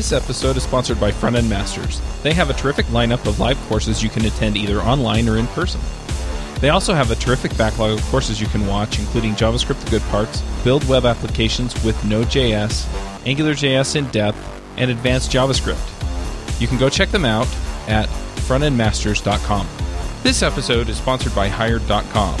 This episode is sponsored by Front End Masters. They have a terrific lineup of live courses you can attend either online or in person. They also have a terrific backlog of courses you can watch, including JavaScript the good parts, build web applications with Node.js, AngularJS in depth, and advanced JavaScript. You can go check them out at frontendmasters.com. This episode is sponsored by Hired.com.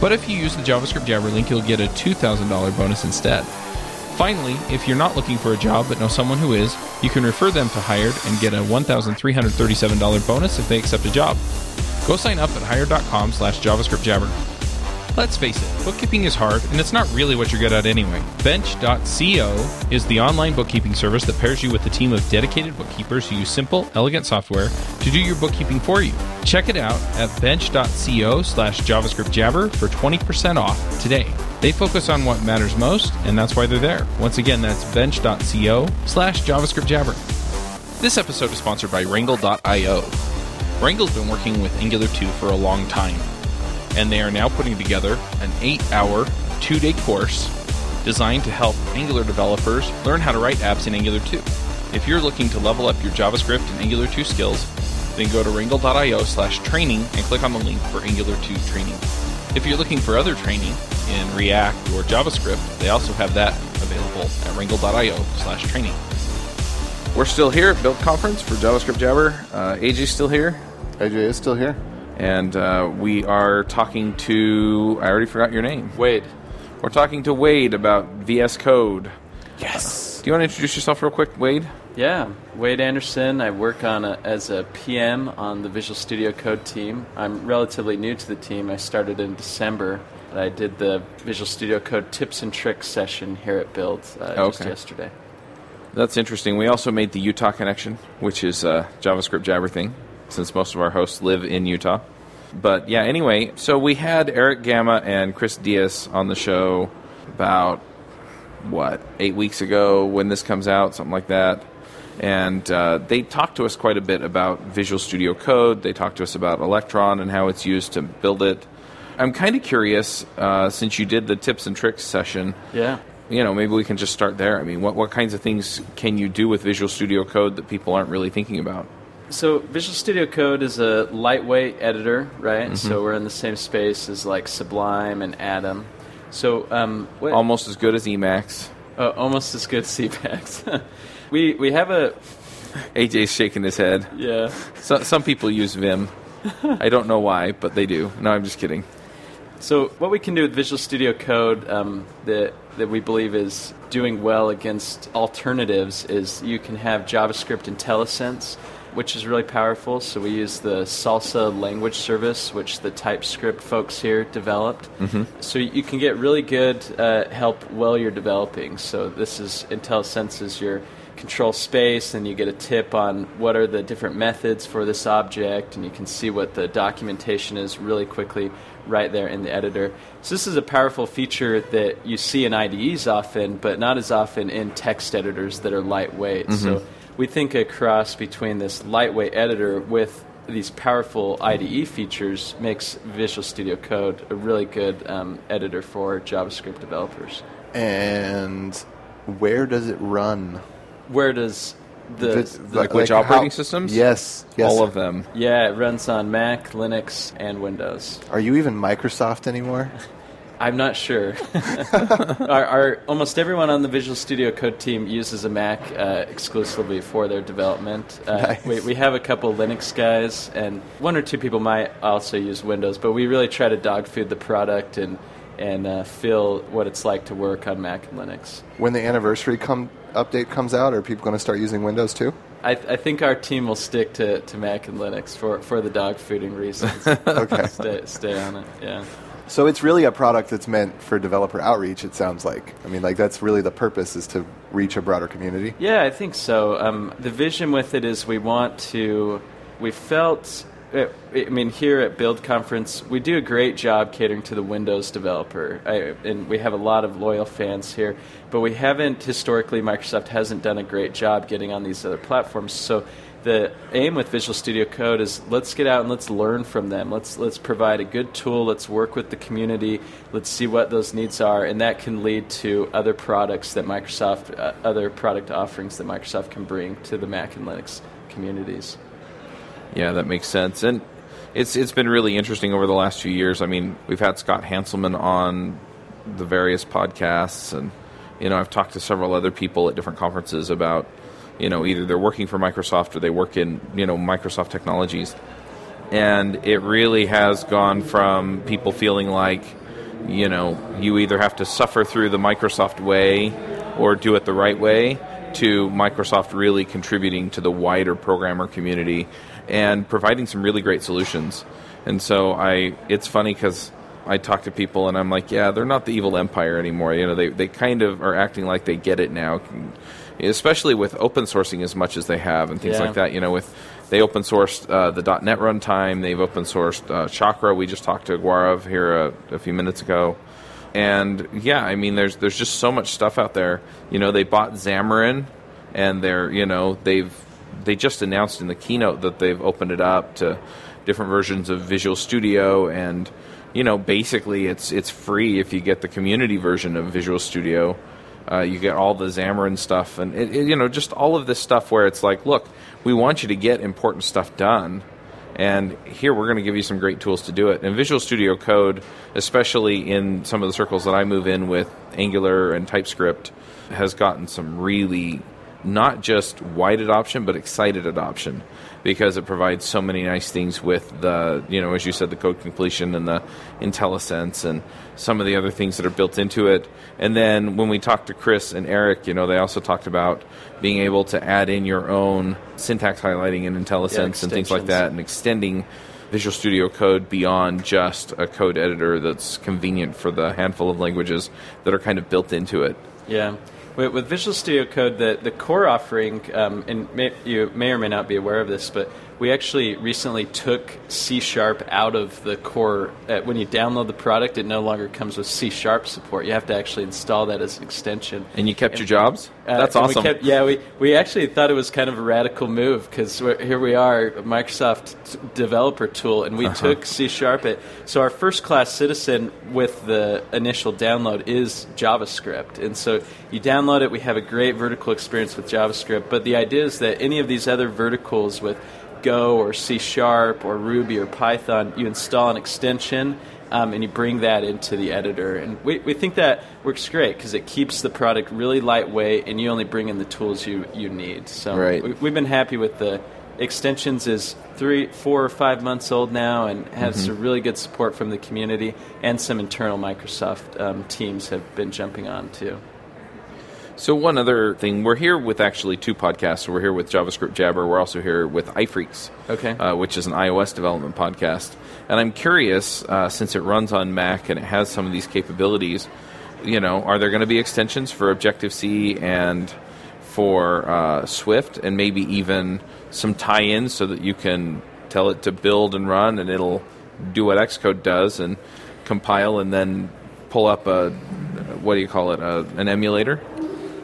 But if you use the JavaScript Jabber link, you'll get a $2,000 bonus instead. Finally, if you're not looking for a job but know someone who is, you can refer them to Hired and get a $1,337 bonus if they accept a job. Go sign up at hired.com slash JavaScript Jabber. Let's face it, bookkeeping is hard, and it's not really what you're good at anyway. Bench.co is the online bookkeeping service that pairs you with a team of dedicated bookkeepers who use simple, elegant software to do your bookkeeping for you. Check it out at bench.co slash JavaScript Jabber for 20% off today. They focus on what matters most, and that's why they're there. Once again, that's bench.co slash JavaScript Jabber. This episode is sponsored by Rangle.io. Rangle's been working with Angular 2 for a long time and they are now putting together an eight hour, two day course designed to help Angular developers learn how to write apps in Angular 2. If you're looking to level up your JavaScript and Angular 2 skills, then go to rangle.io slash training and click on the link for Angular 2 training. If you're looking for other training in React or JavaScript, they also have that available at rangle.io slash training. We're still here at Build Conference for JavaScript Jabber. Uh, AJ's still here. AJ is still here. And uh, we are talking to, I already forgot your name. Wade. We're talking to Wade about VS Code. Yes. Do you want to introduce yourself real quick, Wade? Yeah, Wade Anderson. I work on a, as a PM on the Visual Studio Code team. I'm relatively new to the team. I started in December. I did the Visual Studio Code tips and tricks session here at Build uh, okay. just yesterday. That's interesting. We also made the Utah connection, which is a JavaScript Jabber thing, since most of our hosts live in Utah. But yeah, anyway, so we had Erich Gamma and Chris Dias on the show about what eight weeks ago when this comes out, something like that. And uh, they talked to us quite a bit about Visual Studio Code. They talked to us about Electron and how it's used to build it. I'm kind of curious, uh, since you did the tips and tricks session. Yeah. You know, maybe we can just start there. I mean, what what kinds of things can you do with Visual Studio Code that people aren't really thinking about? So Visual Studio Code is a lightweight editor, right? Mm-hmm. So we're in the same space as like Sublime and Atom. So um, what, almost as good as Emacs. Uh, almost as good as Emacs. we we have a. AJ's shaking his head. Yeah. So, some people use Vim. I don't know why, but they do. No, I'm just kidding. So what we can do with Visual Studio Code um, that that we believe is doing well against alternatives is you can have JavaScript IntelliSense, which is really powerful. So we use the Salsa language service, which the TypeScript folks here developed. Mm-hmm. So you can get really good uh, help while you're developing. So this is IntelliSense is your control space and you get a tip on what are the different methods for this object and you can see what the documentation is really quickly right there in the editor. So this is a powerful feature that you see in IDEs often, but not as often in text editors that are lightweight. Mm-hmm. So we think a cross between this lightweight editor with these powerful IDE features makes Visual Studio Code a really good um, editor for JavaScript developers. And where does it run? Where does the, the like which like operating how, systems? Yes, yes, all of them. Yeah, it runs on Mac, Linux, and Windows. Are you even Microsoft anymore? I'm not sure. our, our, almost everyone on the Visual Studio Code team uses a Mac uh, exclusively for their development. Uh, nice. we, we have a couple Linux guys, and one or two people might also use Windows. But we really try to dog food the product and and uh, feel what it's like to work on Mac and Linux. When the anniversary come, update comes out, are people going to start using Windows too? I, th- I, think our team will stick to, to Mac and Linux for, for the dog fooding reasons. okay. Stay, stay on it, yeah. So it's really a product that's meant for developer outreach. It sounds like. I mean, like that's really the purpose is to reach a broader community. Yeah, I think so. Um, the vision with it is we want to. We felt. I mean, here at Build Conference, we do a great job catering to the Windows developer, I, and we have a lot of loyal fans here. But we haven't historically. Microsoft hasn't done a great job getting on these other platforms. So the aim with Visual Studio Code is let's get out and let's learn from them. Let's let's provide a good tool. Let's work with the community. Let's see what those needs are, and that can lead to other products that Microsoft, uh, other product offerings that Microsoft can bring to the Mac and Linux communities. Yeah, that makes sense. And it's it's been really interesting over the last few years. I mean, we've had Scott Hanselman on the various podcasts, and you know, I've talked to several other people at different conferences about, you know, either they're working for Microsoft or they work in you know Microsoft technologies, and it really has gone from people feeling like, you know, you either have to suffer through the Microsoft way or do it the right way to Microsoft really contributing to the wider programmer community and providing some really great solutions. And so I, it's funny because I talk to people and I'm like, yeah, they're not the evil empire anymore. You know, they they kind of are acting like they get it now, especially with open sourcing as much as they have and things Yeah. like that. You know, with they open sourced uh, the .NET runtime, they've open sourced uh, Chakra. We just talked to Gaurav here uh, a few minutes ago. And yeah, I mean, there's there's just so much stuff out there. You know, they bought Xamarin, and they're you know they've they just announced in the keynote that they've opened it up to different versions of Visual Studio, and you know basically it's it's free if you get the community version of Visual Studio. Uh, you get all the Xamarin stuff, and it, it, you know just all of this stuff where it's like, look, we want you to get important stuff done. And here we're going to give you some great tools to do it. And Visual Studio Code, especially in some of the circles that I move in with Angular and TypeScript, has gotten some really not just wide adoption but excited adoption because it provides so many nice things with the you know as you said the code completion and the IntelliSense and some of the other things that are built into it. And then when we talked to Chris and Eric you know they also talked about being able to add in your own syntax highlighting and IntelliSense and things like that and extending Visual Studio Code beyond just a code editor that's convenient for the handful of languages that are kind of built into it. Yeah. With, with Visual Studio Code, the, the core offering, um, and may, you may or may not be aware of this, but we actually recently took C Sharp out of the core. Uh, when you download the product, it no longer comes with C Sharp support. You have to actually install that as an extension. and you kept your jobs Uh, that's and we awesome kept- yeah, we, we actually thought it was kind of a radical move because here we are, Microsoft t- developer tool, and we Uh-huh. took C Sharp. It so our first class citizen with the initial download is JavaScript, and so you download it. We have a great vertical experience with JavaScript, but the idea is that any of these other verticals with Go or C Sharp or Ruby or Python, you install an extension um, and you bring that into the editor. And we, we think that works great because it keeps the product really lightweight and you only bring in the tools you, you need. So Right. we, we've been happy with the extensions is three, four or five months old now and has Mm-hmm. some really good support from the community and some internal Microsoft um, teams have been jumping on too. So one other thing, we're here with actually two podcasts. We're here with JavaScript Jabber. We're also here with iPhreaks, Okay. uh, which is an iOS development podcast. And I'm curious, uh, since it runs on Mac and it has some of these capabilities, you know, are there going to be extensions for Objective C and for uh, Swift, and maybe even some tie-ins so that you can tell it to build and run, and it'll do what Xcode does and compile, and then pull up a what do you call it, a, an emulator?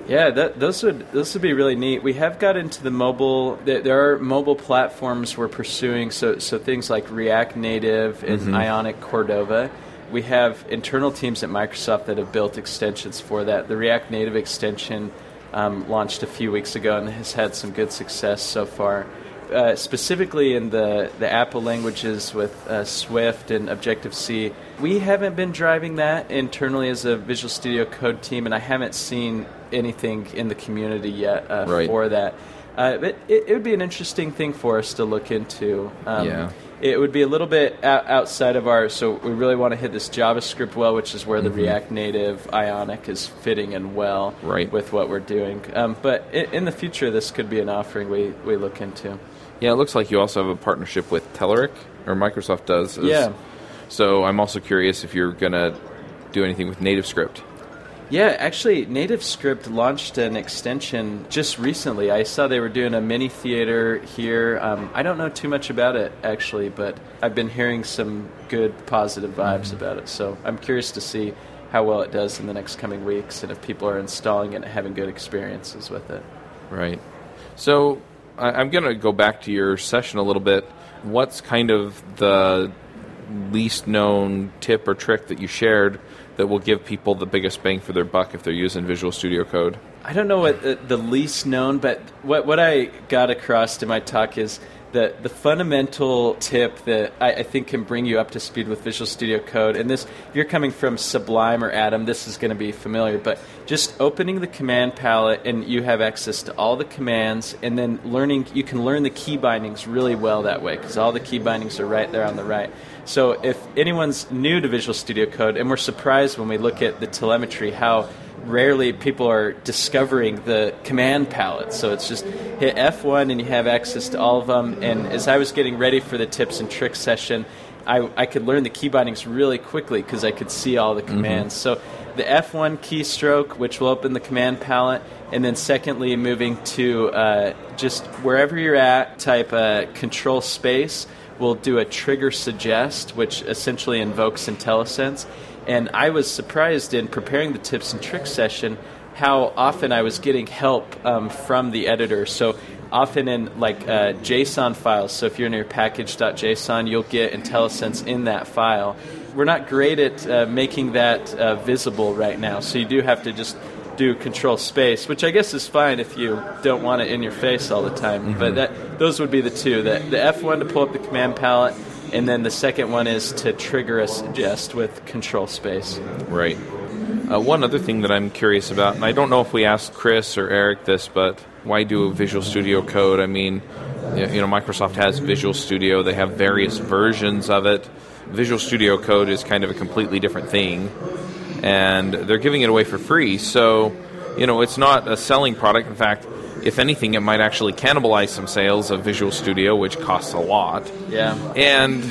Yeah, that, those would those would be really neat. We have got into the mobile. There, there are mobile platforms we're pursuing. So so things like React Native and Ionic Cordova. We have internal teams at Microsoft that have built extensions for that. The React Native extension um, launched a few weeks ago and has had some good success so far. Uh, specifically in the, the Apple languages with uh, Swift and Objective C, we haven't been driving that internally as a Visual Studio Code team, and I haven't seen anything in the community yet uh, Right. for that. Uh, but it, it would be an interesting thing for us to look into. Um, Yeah. It would be a little bit out, outside of our, so we really want to hit this JavaScript well, which is where the React Native Ionic is fitting in well Right. with what we're doing. Um, but in, in the future, this could be an offering we, we look into. Yeah, it looks like you also have a partnership with Telerik, or Microsoft does. as- Yeah. So I'm also curious if you're going to do anything with NativeScript. Yeah, actually, NativeScript launched an extension just recently. I saw they were doing a mini theater here. Um, I don't know too much about it, actually, but I've been hearing some good positive vibes mm-hmm. about it. So I'm curious to see how well it does in the next coming weeks and if people are installing it and having good experiences with it. Right. So I, am going to go back to your session a little bit. What's kind of the least known tip or trick that you shared that will give people the biggest bang for their buck if they're using Visual Studio Code? I don't know what the, the least known, but what what I got across in my talk is the the fundamental tip that I, I, think can bring you up to speed with Visual Studio Code. And this, if you're coming from Sublime or Atom, this is going to be familiar. But just opening the command palette and you have access to all the commands, and then learning, you can learn the key bindings really well that way because all the key bindings are right there on the right. So if anyone's new to Visual Studio Code, and we're surprised when we look at the telemetry how rarely people are discovering the command palette. So it's just hit F1 and you have access to all of them. And as I was getting ready for the tips and tricks session, I, I could learn the key bindings really quickly because I could see all the mm-hmm. commands. Mm-hmm. So the F1 keystroke, which will open the command palette, and then secondly, moving to uh, just wherever you're at, type uh, control space. We'll do a trigger suggest, which essentially invokes IntelliSense and I was surprised in preparing the tips and tricks session how often I was getting help um, from the editor. So often in like uh, JSON files. So if you're in your package.json, you'll get IntelliSense in that file. We're not great at uh, making that uh, visible right now, so you do have to just do control space, which I guess is fine if you don't want it in your face all the time. Mm-hmm. But that those would be the two: the, the F1 to pull up the command palette, and then the second one is to trigger a suggest with control space. Right. Uh, one other thing that I'm curious about, and I don't know if we asked Chris or Eric this, but why do Visual Studio Code? I mean, you know, Microsoft has Visual Studio, they have various versions of it. Visual Studio Code is kind of a completely different thing, and they're giving it away for free. So, you know, it's not a selling product. In fact, if anything, it might actually cannibalize some sales of Visual Studio, which costs a lot. Yeah. And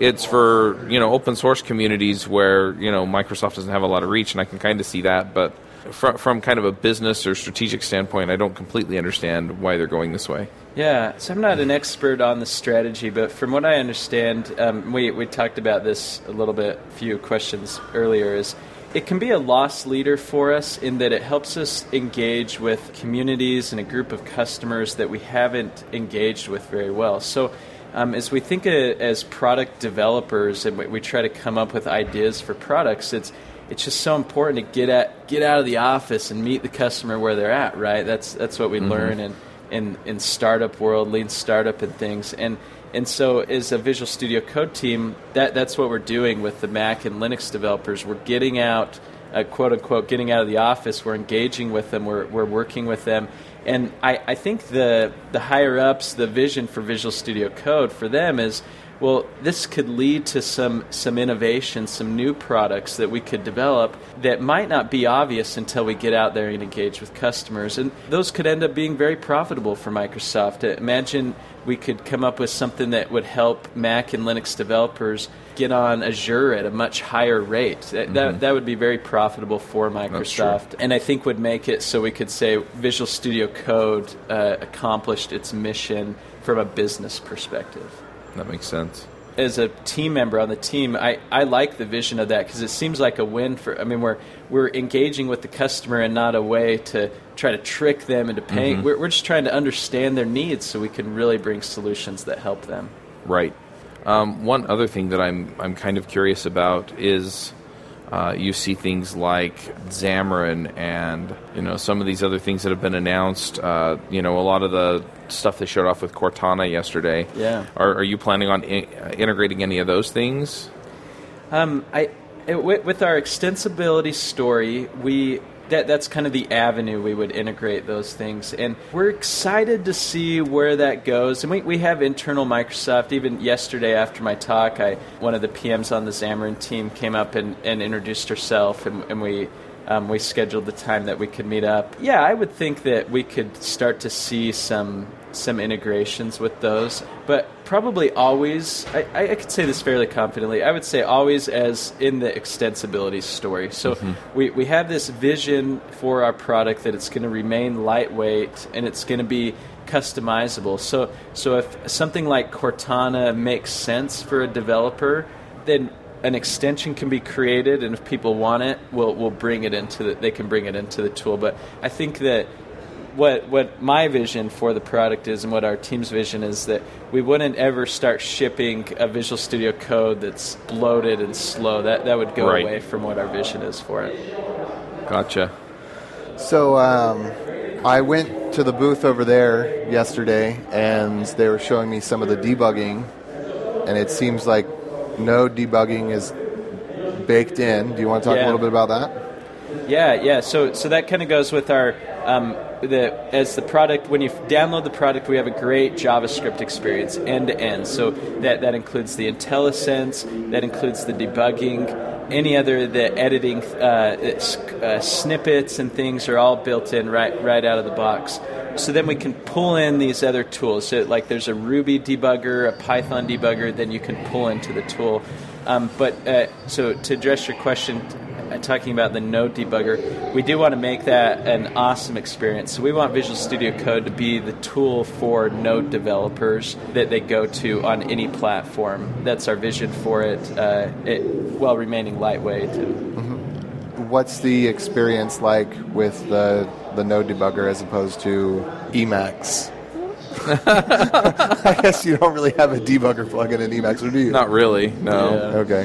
it's for you know open source communities where you know Microsoft doesn't have a lot of reach, and I can kind of see that. But from from kind of a business or strategic standpoint, I don't completely understand why they're going this way. Yeah, so I'm not an expert on the strategy, but from what I understand, um, we we talked about this a little bit, a few questions earlier. Is it can be a loss leader for us in that it helps us engage with communities and a group of customers that we haven't engaged with very well. So, um, as we think of, as product developers and we, we try to come up with ideas for products, it's it's just so important to get at get out of the office and meet the customer where they're at. Right? That's that's what we mm-hmm. learn in, in in startup world, lean startup, and things. And and so, as a Visual Studio Code team, that, that's what we're doing with the Mac and Linux developers. We're getting out, uh, quote unquote, getting out of the office. We're engaging with them. We're, we're working with them. And I, I think the, the higher ups, the vision for Visual Studio Code for them is well, this could lead to some, some innovation, some new products that we could develop that might not be obvious until we get out there and engage with customers. And those could end up being very profitable for Microsoft. Imagine we could come up with something that would help Mac and Linux developers get on Azure at a much higher rate. That, mm-hmm. that, that, would be very profitable for Microsoft, and I think would make it so we could say Visual Studio Code uh, accomplished its mission from a business perspective. That makes sense. As a team member on the team, I, I like the vision of that because it seems like a win for. I mean, we're we're engaging with the customer and not a way to try to trick them into paying. Mm-hmm. We're, we're just trying to understand their needs so we can really bring solutions that help them. Right. Um, one other thing that I'm I'm kind of curious about is uh, you see things like Xamarin and you know some of these other things that have been announced. Uh, you know, a lot of the stuff they showed off with Cortana yesterday. Yeah. Are, are you planning on I- integrating any of those things? Um, I it, with, with our extensibility story, we that that's kind of the avenue we would integrate those things. And we're excited to see where that goes. And we, we have internal Microsoft. Even yesterday after my talk, I one of the PMs on the Xamarin team came up and, and introduced herself, and, and we um, we scheduled the time that we could meet up. Yeah, I would think that we could start to see some some integrations with those. But probably always, I, I could say this fairly confidently, I would say always as in the extensibility story. So mm-hmm. we, we have this vision for our product that it's going to remain lightweight and it's going to be customizable. So, so if something like Cortana makes sense for a developer, then an extension can be created, and if people want it, we'll, we'll bring it into the, they can bring it into the tool. But I think that what what my vision for the product is and what our team's vision is that we wouldn't ever start shipping a Visual Studio Code that's bloated and slow. That that would go Right. away from what our vision is for it. Gotcha. So um, I went to the booth over there yesterday, and they were showing me some of the debugging, and it seems like no debugging is baked in. Do you want to talk Yeah. a little bit about that? Yeah, yeah. So so that kind of goes with our um, as the product. When you download the product, we have a great JavaScript experience end to end. So that that includes the IntelliSense, that includes the debugging, any other the editing uh, uh, snippets and things are all built in right right out of the box. So then we can pull in these other tools. So like there's a Ruby debugger, a Python debugger, then you can pull into the tool. Um, but uh, so to address your question, talking about the Node debugger, we do want to make that an awesome experience. So we want Visual Studio Code to be the tool for Node developers that they go to on any platform. That's our vision for it, uh, it while remaining lightweight. And What's the experience like with the the Node debugger as opposed to Emacs? I guess you don't really have a debugger plugin in Emacs, or do you? Not really. No. Yeah. Okay.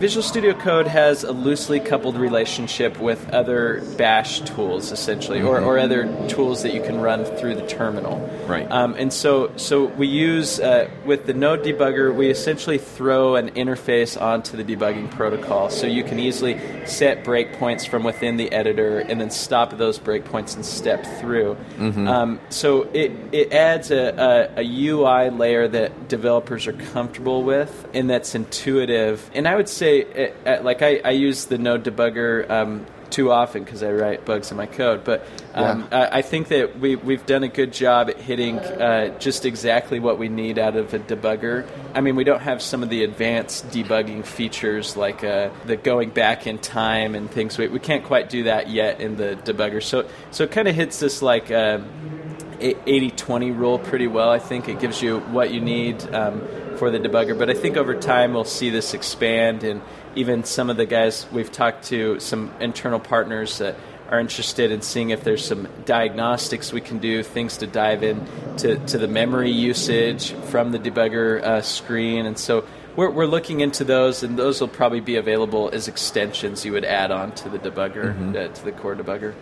Visual Studio Code has a loosely coupled relationship with other bash tools, essentially, or, or other tools that you can run through the terminal. Right. Um, and so, so we use uh, with the Node debugger, we essentially throw an interface onto the debugging protocol, so you can easily set breakpoints from within the editor and then stop those breakpoints and step through. Um, so it it adds a, a, a UI layer that developers are comfortable with and that's intuitive. And I would say, uh, uh, like I, I use the Node debugger. Um, too often because I write bugs in my code, but um, Yeah. I, I think that we, we've done a good job at hitting uh, just exactly what we need out of a debugger. I mean, we don't have some of the advanced debugging features like uh, the going back in time and things. We, we can't quite do that yet in the debugger. So, so it kind of hits this like uh, 80 20 rule pretty well. I think it gives you what you need um, for the debugger. But I think over time we'll see this expand, and even some of the guys we've talked to, some internal partners that are interested in seeing if there's some diagnostics we can do, things to dive in to, to the memory usage from the debugger uh, screen. And so we're, we're looking into those, and those will probably be available as extensions you would add on to the debugger, uh, to the core debugger.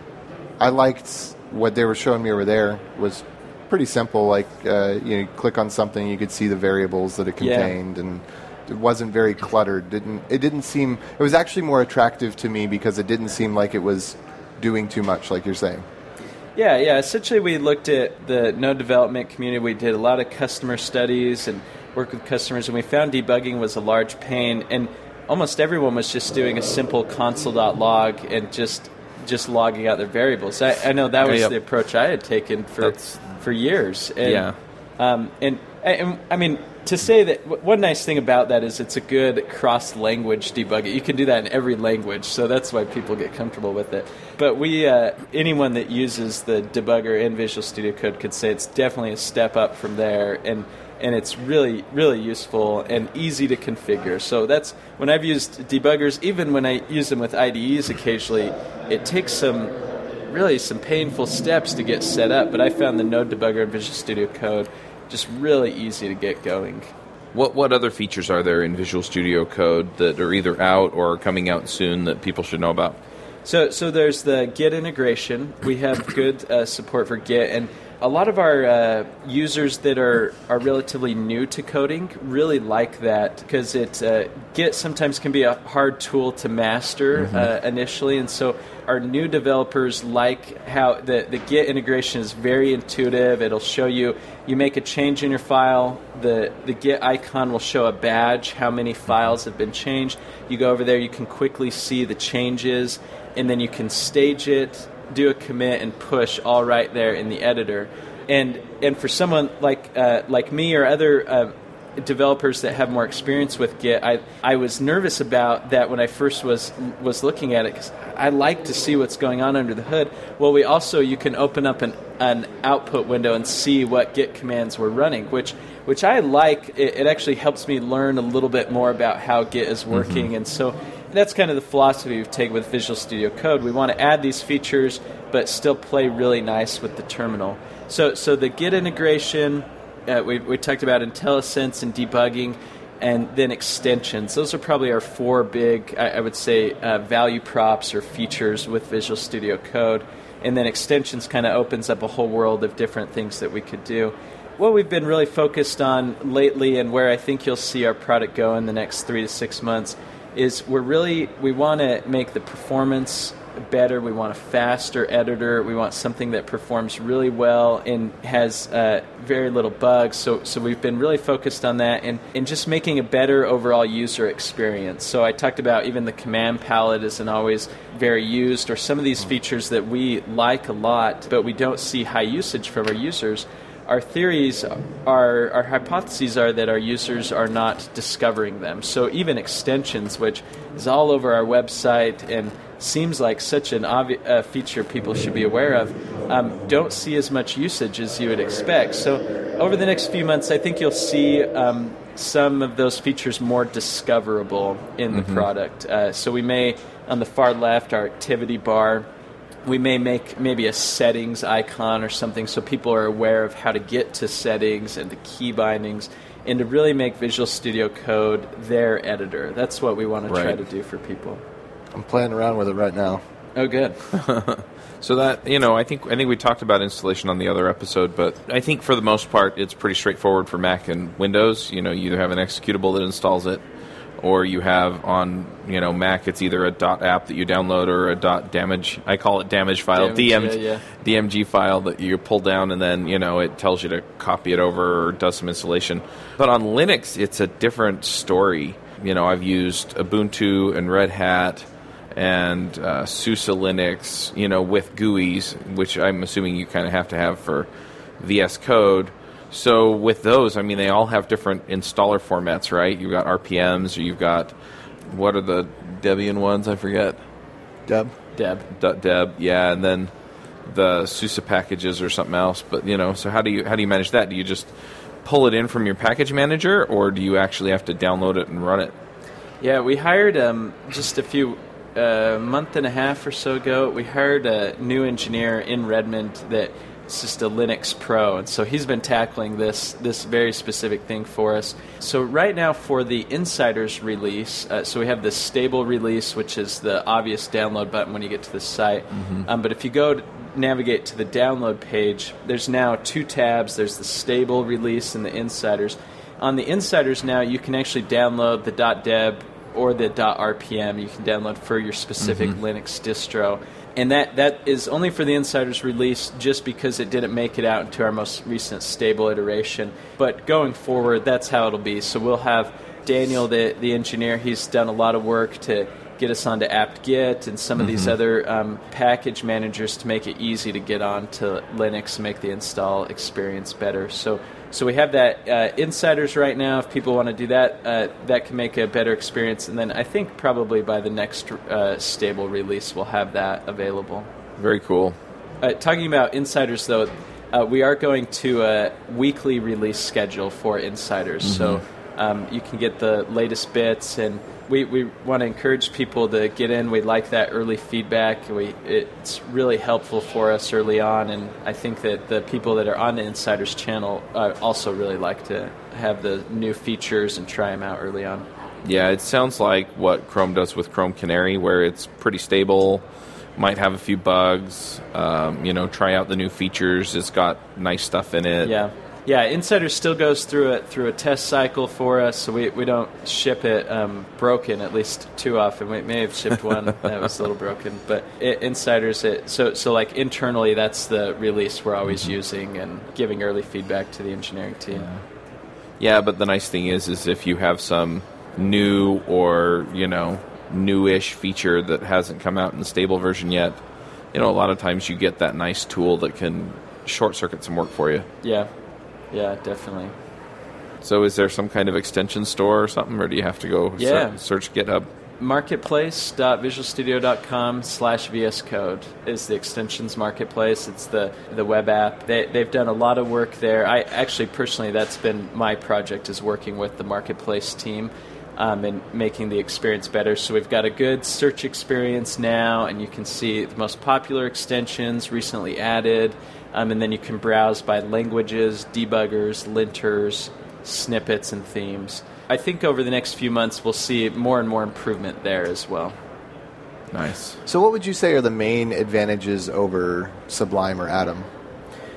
I liked what they were showing me over there was pretty simple. Like uh, you know, click on something, you could see the variables that it Yeah. contained, and it wasn't very cluttered. Didn't it? Didn't seem. It was actually more attractive to me because it didn't seem like it was doing too much, like you're saying. Yeah, yeah. Essentially, we looked at the node development community. We did a lot of customer studies and worked with customers, and we found debugging was a large pain. And almost everyone was just doing a simple console.log and just just logging out their variables. I, I know that was Yep. the approach I had taken for That's- for years. And, Yeah. Um, and, and I mean, to say that w- one nice thing about that is it's a good cross-language debugging. You can do that in every language, so that's why people get comfortable with it. But we, uh, anyone that uses the debugger in Visual Studio Code could say it's definitely a step up from there, and and it's really really useful and easy to configure. So that's when I've used debuggers, even when I use them with IDEs occasionally, it takes some really some painful steps to get set up, but I found the Node debugger in Visual Studio Code just really easy to get going. What what other features are there in Visual Studio Code that are either out or are coming out soon that people should know about? So, so there's the Git integration. We have good uh, support for Git, and a lot of our uh, users that are, are relatively new to coding really like that because it uh, Git sometimes can be a hard tool to master uh, initially, and so our new developers like how the, the Git integration is very intuitive. It'll show you you make a change in your file, the the Git icon will show a badge how many files have been changed. You go over there, you can quickly see the changes, and then you can stage it, do a commit, and push all right there in the editor. and and for someone like uh, like me or other uh, developers that have more experience with Git, I I was nervous about that when I first was was looking at it because I like to see what's going on under the hood. Well, we also you can open up an an output window and see what Git commands we're running, which which I like. It, it actually helps me learn a little bit more about how Git is working, mm-hmm. and so that's kind of the philosophy we've taken with Visual Studio Code. We want to add these features, but still play really nice with the terminal. So, so the Git integration, uh, we, we talked about IntelliSense and debugging, and then extensions. Those are probably our four big, I, I would say, uh, value props or features with Visual Studio Code. And then extensions kind of opens up a whole world of different things that we could do. What we've been really focused on lately, and where I think you'll see our product go in the next three to six months, is we're really we want to make the performance better. We want a faster editor. We want something that performs really well and has uh, very little bugs. So, so we've been really focused on that and, and just making a better overall user experience. So I talked about even the command palette isn't always very used, or some of these features that we like a lot, but we don't see high usage from our users our theories are our hypotheses are that our users are not discovering them. So even extensions, which is all over our website and seems like such an obvious uh, feature people should be aware of, um, don't see as much usage as you would expect. So over the next few months, I think you'll see. Um, some of those features more discoverable in the mm-hmm. product. Uh, so we may, on the far left, our activity bar we may make maybe a settings icon or something so people are aware of how to get to settings and the key bindings and to really make Visual Studio Code their editor. That's what we want to right. try to do for people. I'm playing around with it right now. Oh, good. so that you know, I think I think we talked about installation on the other episode, but I think for the most part, it's pretty straightforward for Mac and Windows. You know, you either have an executable that installs it, or you have on you know Mac, it's either a dot app that you download or a dot damage. I call it damage file, damage, DM, yeah, yeah. DMG file that you pull down, and then you know it tells you to copy it over or does some installation. But on Linux, it's a different story. You know, I've used Ubuntu and Red Hat and uh, SUSE Linux, you know, with GUIs, which I'm assuming you kind of have to have for VS Code. So with those, I mean, they all have different installer formats, right? You've got RPMs, or you've got what are the Debian ones? I forget. Deb. Deb. D- Deb. Yeah, and then the SUSE packages or something else. But you know, so how do you how do you manage that? Do you just pull it in from your package manager, or do you actually have to download it and run it? Yeah, we hired um, just a few a uh, month and a half or so ago. We hired a new engineer in Redmond that it's just a Linux Pro, and so he's been tackling this this very specific thing for us. So right now for the Insiders release, uh, so we have the stable release, which is the obvious download button when you get to the site. Mm-hmm. Um, but if you go to navigate to the download page, there's now two tabs. There's the stable release and the Insiders. On the Insiders now, you can actually download the .deb or the .rpm. You can download for your specific mm-hmm. Linux distro and that that is only for the insiders release just because it didn't make it out into our most recent stable iteration. But going forward that's how it'll be. So we'll have daniel the, the engineer he's done a lot of work to get us onto apt-get and some of mm-hmm. these other um, package managers to make it easy to get onto linux and make the install experience better so so we have that uh, insiders right now. If people want to do that, uh, that can make a better experience. And then I think probably by the next uh, stable release, we'll have that available. Very cool. Uh, talking about insiders, though, uh, we are going to a weekly release schedule for insiders. Mm-hmm. So um, you can get the latest bits and we, we want to encourage people to get in. We like that early feedback. We, it's really helpful for us early on, and I think that the people that are on the Insiders channel uh, also really like to have the new features and try them out early on. Yeah, it sounds like what Chrome does with Chrome Canary, where it's pretty stable, might have a few bugs. Um, you know, try out the new features. It's got nice stuff in it. Yeah yeah, Insider still goes through it through a test cycle for us, so we, we don't ship it um, broken at least too often. We may have shipped one that was a little broken, but it, Insiders it so so like internally that's the release we're always mm-hmm. using and giving early feedback to the engineering team. Yeah. yeah, but the nice thing is is if you have some new or you know newish feature that hasn't come out in the stable version yet, you know a lot of times you get that nice tool that can short circuit some work for you. Yeah, yeah, definitely. So, is there some kind of extension store or something, or do you have to go Yeah. ser- search GitHub? marketplace.visualstudio.com slash VS Code is the extensions marketplace. It's the, the web app. They, they've done a lot of work there. I actually, personally, that's been my project is working with the marketplace team um, and making the experience better. So we've got a good search experience now, and you can see the most popular extensions recently added. Um, and then you can browse by languages, debuggers, linters, snippets, and themes. I think over the next few months we'll see more and more improvement there as well. Nice. So, what would you say are the main advantages over Sublime or Atom?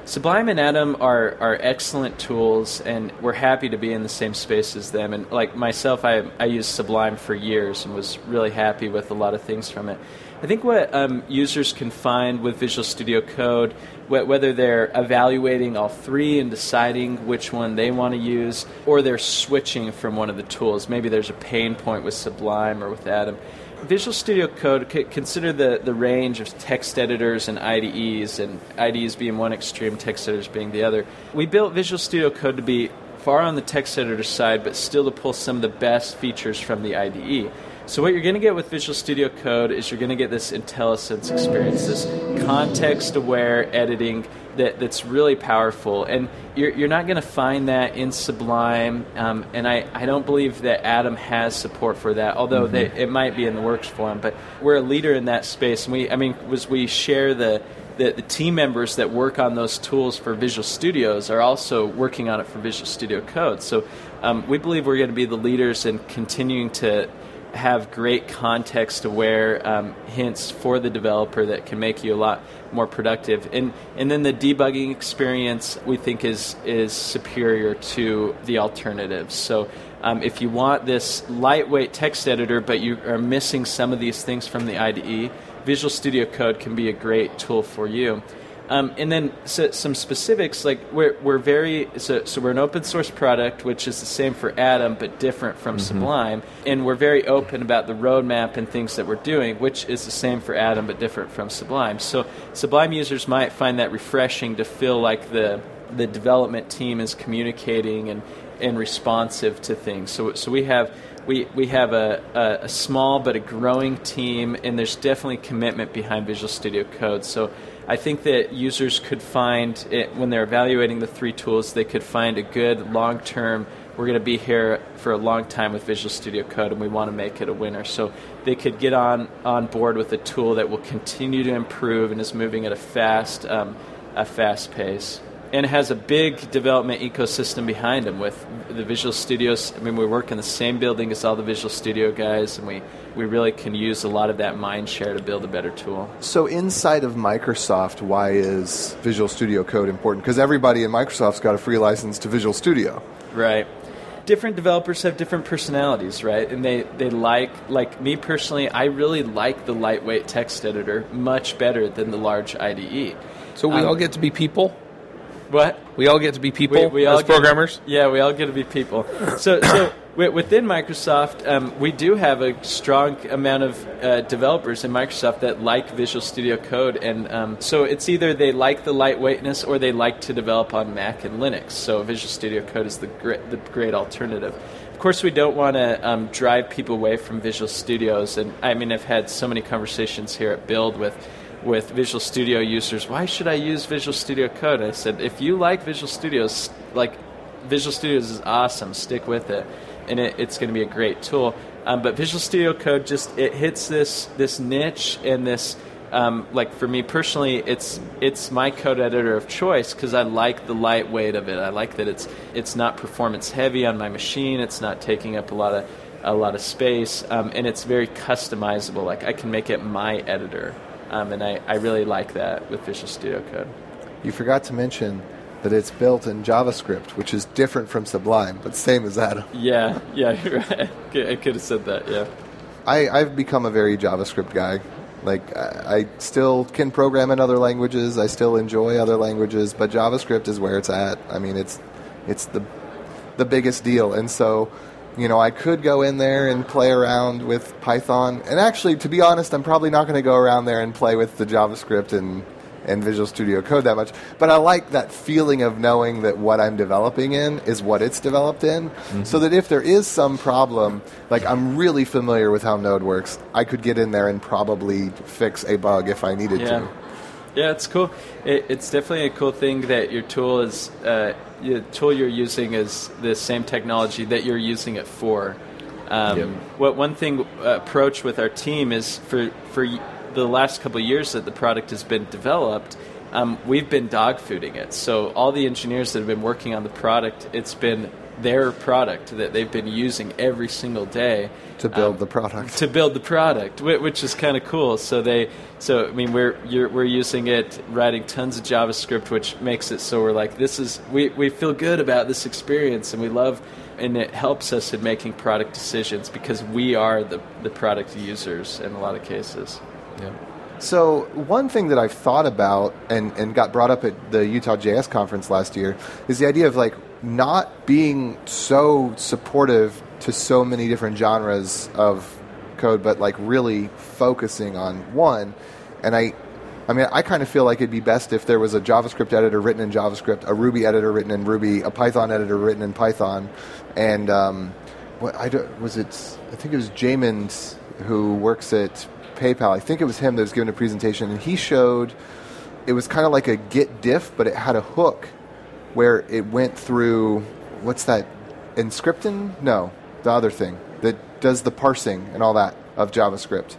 Sublime and Atom are, are excellent tools, and we're happy to be in the same space as them. And like myself, I, I used Sublime for years and was really happy with a lot of things from it. I think what um, users can find with Visual Studio Code, wh- whether they're evaluating all three and deciding which one they want to use, or they're switching from one of the tools, maybe there's a pain point with Sublime or with Atom. Visual Studio Code, c- consider the, the range of text editors and IDEs, and IDEs being one extreme, text editors being the other. We built Visual Studio Code to be far on the text editor side, but still to pull some of the best features from the IDE. So what you're going to get with Visual Studio Code is you're going to get this IntelliSense experience, this context-aware editing that, that's really powerful. And you're, you're not going to find that in Sublime, um, and I, I don't believe that Atom has support for that, although they, it might be in the works for them. But we're a leader in that space, and we, I mean, was we share the the, the team members that work on those tools for Visual Studios are also working on it for Visual Studio Code. So um, we believe we're going to be the leaders in continuing to have great context aware um, hints for the developer that can make you a lot more productive. And and then the debugging experience we think is is superior to the alternatives. So um, if you want this lightweight text editor, but you are missing some of these things from the IDE, Visual Studio Code can be a great tool for you. Um, and then so, some specifics, like we're, we're very, so, so we're an open source product, which is the same for Atom, but different from Sublime. And we're very open about the roadmap and things that we're doing, which is the same for Atom, but different from Sublime. So Sublime users might find that refreshing to feel like the, the development team is communicating and, and responsive to things. So, so we have we, we have a, a, a small but a growing team, and there's definitely commitment behind Visual Studio Code. So I think that users could find it, when they're evaluating the three tools, they could find a good long term. We're going to be here for a long time with Visual Studio Code, and we want to make it a winner. So they could get on on board with a tool that will continue to improve and is moving at a fast um, a fast pace and has a big development ecosystem behind them with the Visual Studios. I mean, we work in the same building as all the Visual Studio guys, and we, we really can use a lot of that mind share to build a better tool. So, inside of Microsoft, why is Visual Studio Code important? Because everybody in Microsoft's got a free license to Visual Studio. Right. Different developers have different personalities, right? And they, they like, like me personally, I really like the lightweight text editor much better than the large IDE. So we Um, all get to be people. What? We all get to be people we as get- programmers. yeah, we all get to be people. So, so within Microsoft, um, we do have a strong amount of uh, developers in Microsoft that like Visual Studio Code, and um, so it's either they like the lightweightness or they like to develop on Mac and Linux. So Visual Studio Code is the great, the great alternative. Of course, we don't want to um, drive people away from Visual Studios, and I mean, I've had so many conversations here at Build with with Visual Studio users, why should I use Visual Studio Code? I said, if you like Visual Studios, like Visual Studios is awesome, stick with it, and it, it's going to be a great tool. Um, but Visual Studio Code just it hits this this niche and this. Um, like for me personally, it's it's my code editor of choice because I like the lightweight of it. I like that it's it's not performance heavy on my machine. It's not taking up a lot of a lot of space, um, and it's very customizable. Like I can make it my editor. Um, and I, I really like that with Visual Studio Code. You forgot to mention that it's built in JavaScript, which is different from Sublime, but same as Atom. Yeah, yeah, right. I could have said that, yeah. I, I've become a very JavaScript guy. Like, I, I still can program in other languages. I still enjoy other languages, but JavaScript is where it's at. I mean, it's it's the the biggest deal, and so you know, I could go in there and play around with Python. And actually, to be honest, I'm probably not going to go around there and play with the JavaScript and in Visual Studio Code that much. But I like that feeling of knowing that what I'm developing in is what it's developed in, mm-hmm. so that if there is some problem, like I'm really familiar with how Node works, I could get in there and probably fix a bug if I needed yeah. to. Yeah, it's cool. It, it's definitely a cool thing that your tool is uh, the tool you're using is the same technology that you're using it for. Um, yep. What one thing uh, approach with our team is for for the last couple of years that the product has been developed, um, we've been dog fooding it. So all the engineers that have been working on the product, it's been their product that they've been using every single day to build um, the product. To build the product, which is kind of cool. So they, so I mean, we're we're using it, writing tons of JavaScript, which makes it so we're like, this is we we feel good about this experience, and we love, and it helps us in making product decisions because we are the the product users in a lot of cases. Yeah. So one thing that I've thought about and, and got brought up at the Utah JS conference last year is the idea of like not being so supportive to so many different genres of code, but like really focusing on one. And I, I mean, I kind of feel like it'd be best if there was a JavaScript editor written in JavaScript, a Ruby editor written in Ruby, a Python editor written in Python, and um, what I don't, was it? I think it was Jamin who works at PayPal. I think it was him that was giving a presentation, and he showed it was kind of like a Git diff, but it had a hook where it went through what's that? Emscripten? No, the other thing that does the parsing and all that of JavaScript.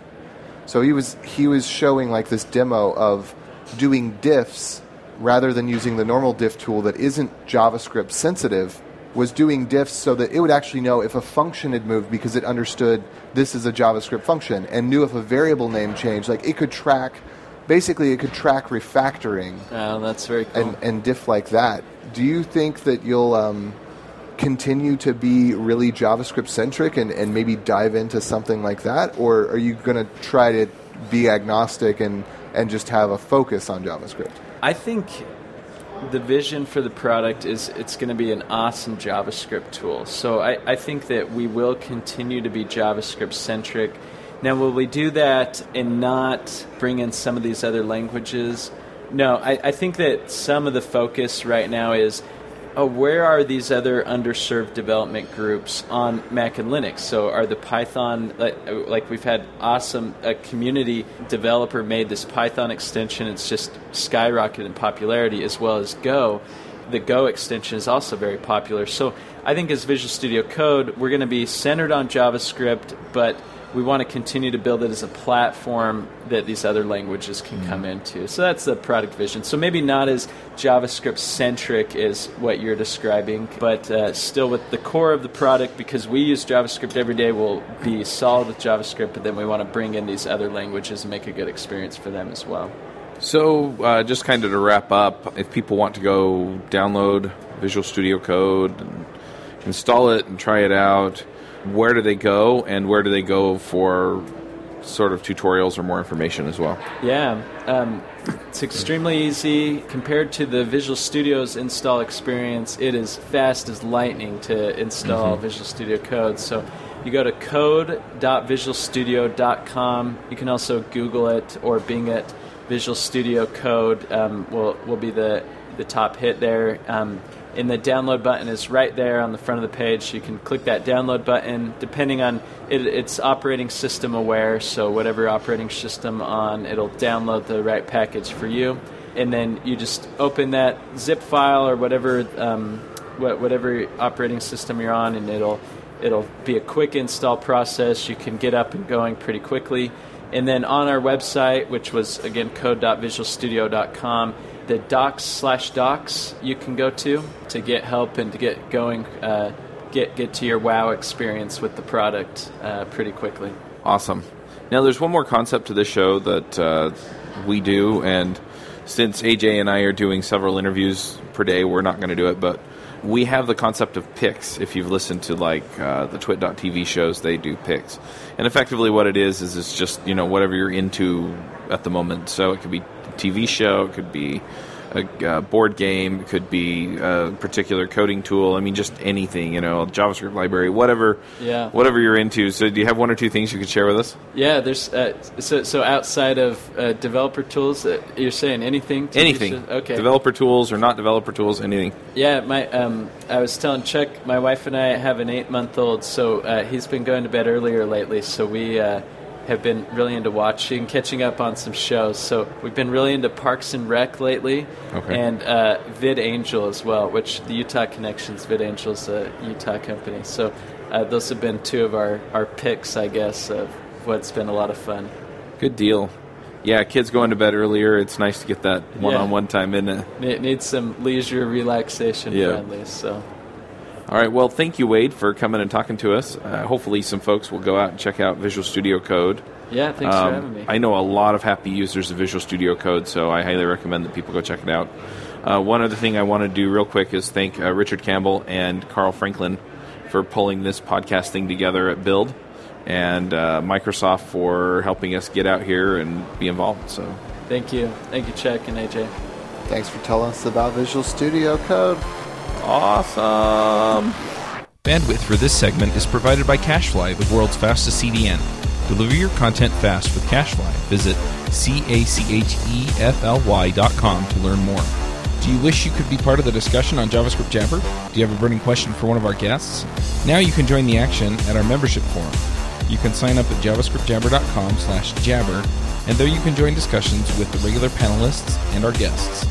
So he was he was showing like this demo of doing diffs rather than using the normal diff tool that isn't JavaScript sensitive was doing diffs so that it would actually know if a function had moved because it understood this is a JavaScript function and knew if a variable name changed. Like it could track, basically, it could track refactoring. Oh, that's very cool. And, and diff like that. Do you think that you'll um, continue to be really JavaScript centric and, and maybe dive into something like that? Or are you going to try to be agnostic and, and just have a focus on JavaScript? I think the vision for the product is it's going to be an awesome JavaScript tool. So I, I think that we will continue to be JavaScript centric. Now, will we do that and not bring in some of these other languages? No, I, I think that some of the focus right now is oh, where are these other underserved development groups on Mac and Linux? So, are the Python like, like we've had awesome a community developer made this Python extension? It's just skyrocketed in popularity as well as Go. The Go extension is also very popular. So, I think as Visual Studio Code, we're going to be centered on JavaScript, but we want to continue to build it as a platform that these other languages can mm-hmm. come into. So that's the product vision. So maybe not as JavaScript centric as what you're describing, but uh, still with the core of the product because we use JavaScript every day. We'll be solid with JavaScript, but then we want to bring in these other languages and make a good experience for them as well. So, uh, just kind of to wrap up, if people want to go download Visual Studio Code and install it and try it out, where do they go and where do they go for sort of tutorials or more information as well? Yeah, um, it's extremely easy compared to the Visual Studio's install experience. It is fast as lightning to install mm-hmm. Visual Studio Code. So you go to code.visualstudio.com. You can also Google it or Bing it. Visual Studio Code um, will will be the the top hit there. Um, and the download button is right there on the front of the page. You can click that download button. Depending on it, it's operating system aware, so whatever operating system on, it'll download the right package for you. And then you just open that zip file or whatever um, whatever operating system you're on, and it'll it'll be a quick install process. You can get up and going pretty quickly. And then on our website, which was again code.visualstudio.com the docs slash docs you can go to to get help and to get going, uh, get get to your wow experience with the product uh, pretty quickly. Awesome. Now, there's one more concept to this show that uh, we do, and since AJ and I are doing several interviews per day, we're not going to do it, but we have the concept of picks. If you've listened to like uh, the Twit.tv shows, they do picks, and effectively what it is is it's just you know whatever you're into at the moment. So it could be TV show, it could be a uh, board game, it could be a particular coding tool. I mean, just anything, you know, JavaScript library, whatever, Yeah. whatever you're into. So, do you have one or two things you could share with us? Yeah, there's uh, so so outside of uh, developer tools, uh, you're saying anything? Anything? Okay. developer tools or not developer tools, anything. Yeah, my um, I was telling Chuck, my wife and I have an eight-month-old, so uh, he's been going to bed earlier lately. So we uh, have been really into watching, catching up on some shows. So we've been really into Parks and Rec lately, Okay. and uh, VidAngel as well, which the Utah Connections VidAngel is a Utah company. So uh, those have been two of our our picks, I guess, of what's been a lot of fun. Good deal. Yeah, kids going to bed earlier. It's nice to get that one-on-one time, isn't it? Need, need some leisure relaxation Yeah. friendly. So. All right. Well, thank you, Wade, for coming and talking to us. Uh, hopefully, some folks will go out and check out Visual Studio Code. Yeah, thanks Um, for having me. I know a lot of happy users of Visual Studio Code, so I highly recommend that people go check it out. Uh, one other thing I want to do real quick is thank uh, Richard Campbell and Carl Franklin for pulling this podcast thing together at Build, and uh, Microsoft for helping us get out here and be involved. So, Thank you. Thank you, Chuck and AJ. Thanks for telling us about Visual Studio Code. Awesome. Bandwidth for this segment is provided by CacheFly, the world's fastest CDN. Deliver your content fast with CacheFly. Visit C-A-C-H-E-F-L-Y dot com to learn more. Do you wish you could be part of the discussion on JavaScript Jabber? Do you have a burning question for one of our guests? Now you can join the action at our membership forum. You can sign up at javascriptjabber.com slash jabber, and there you can join discussions with the regular panelists and our guests.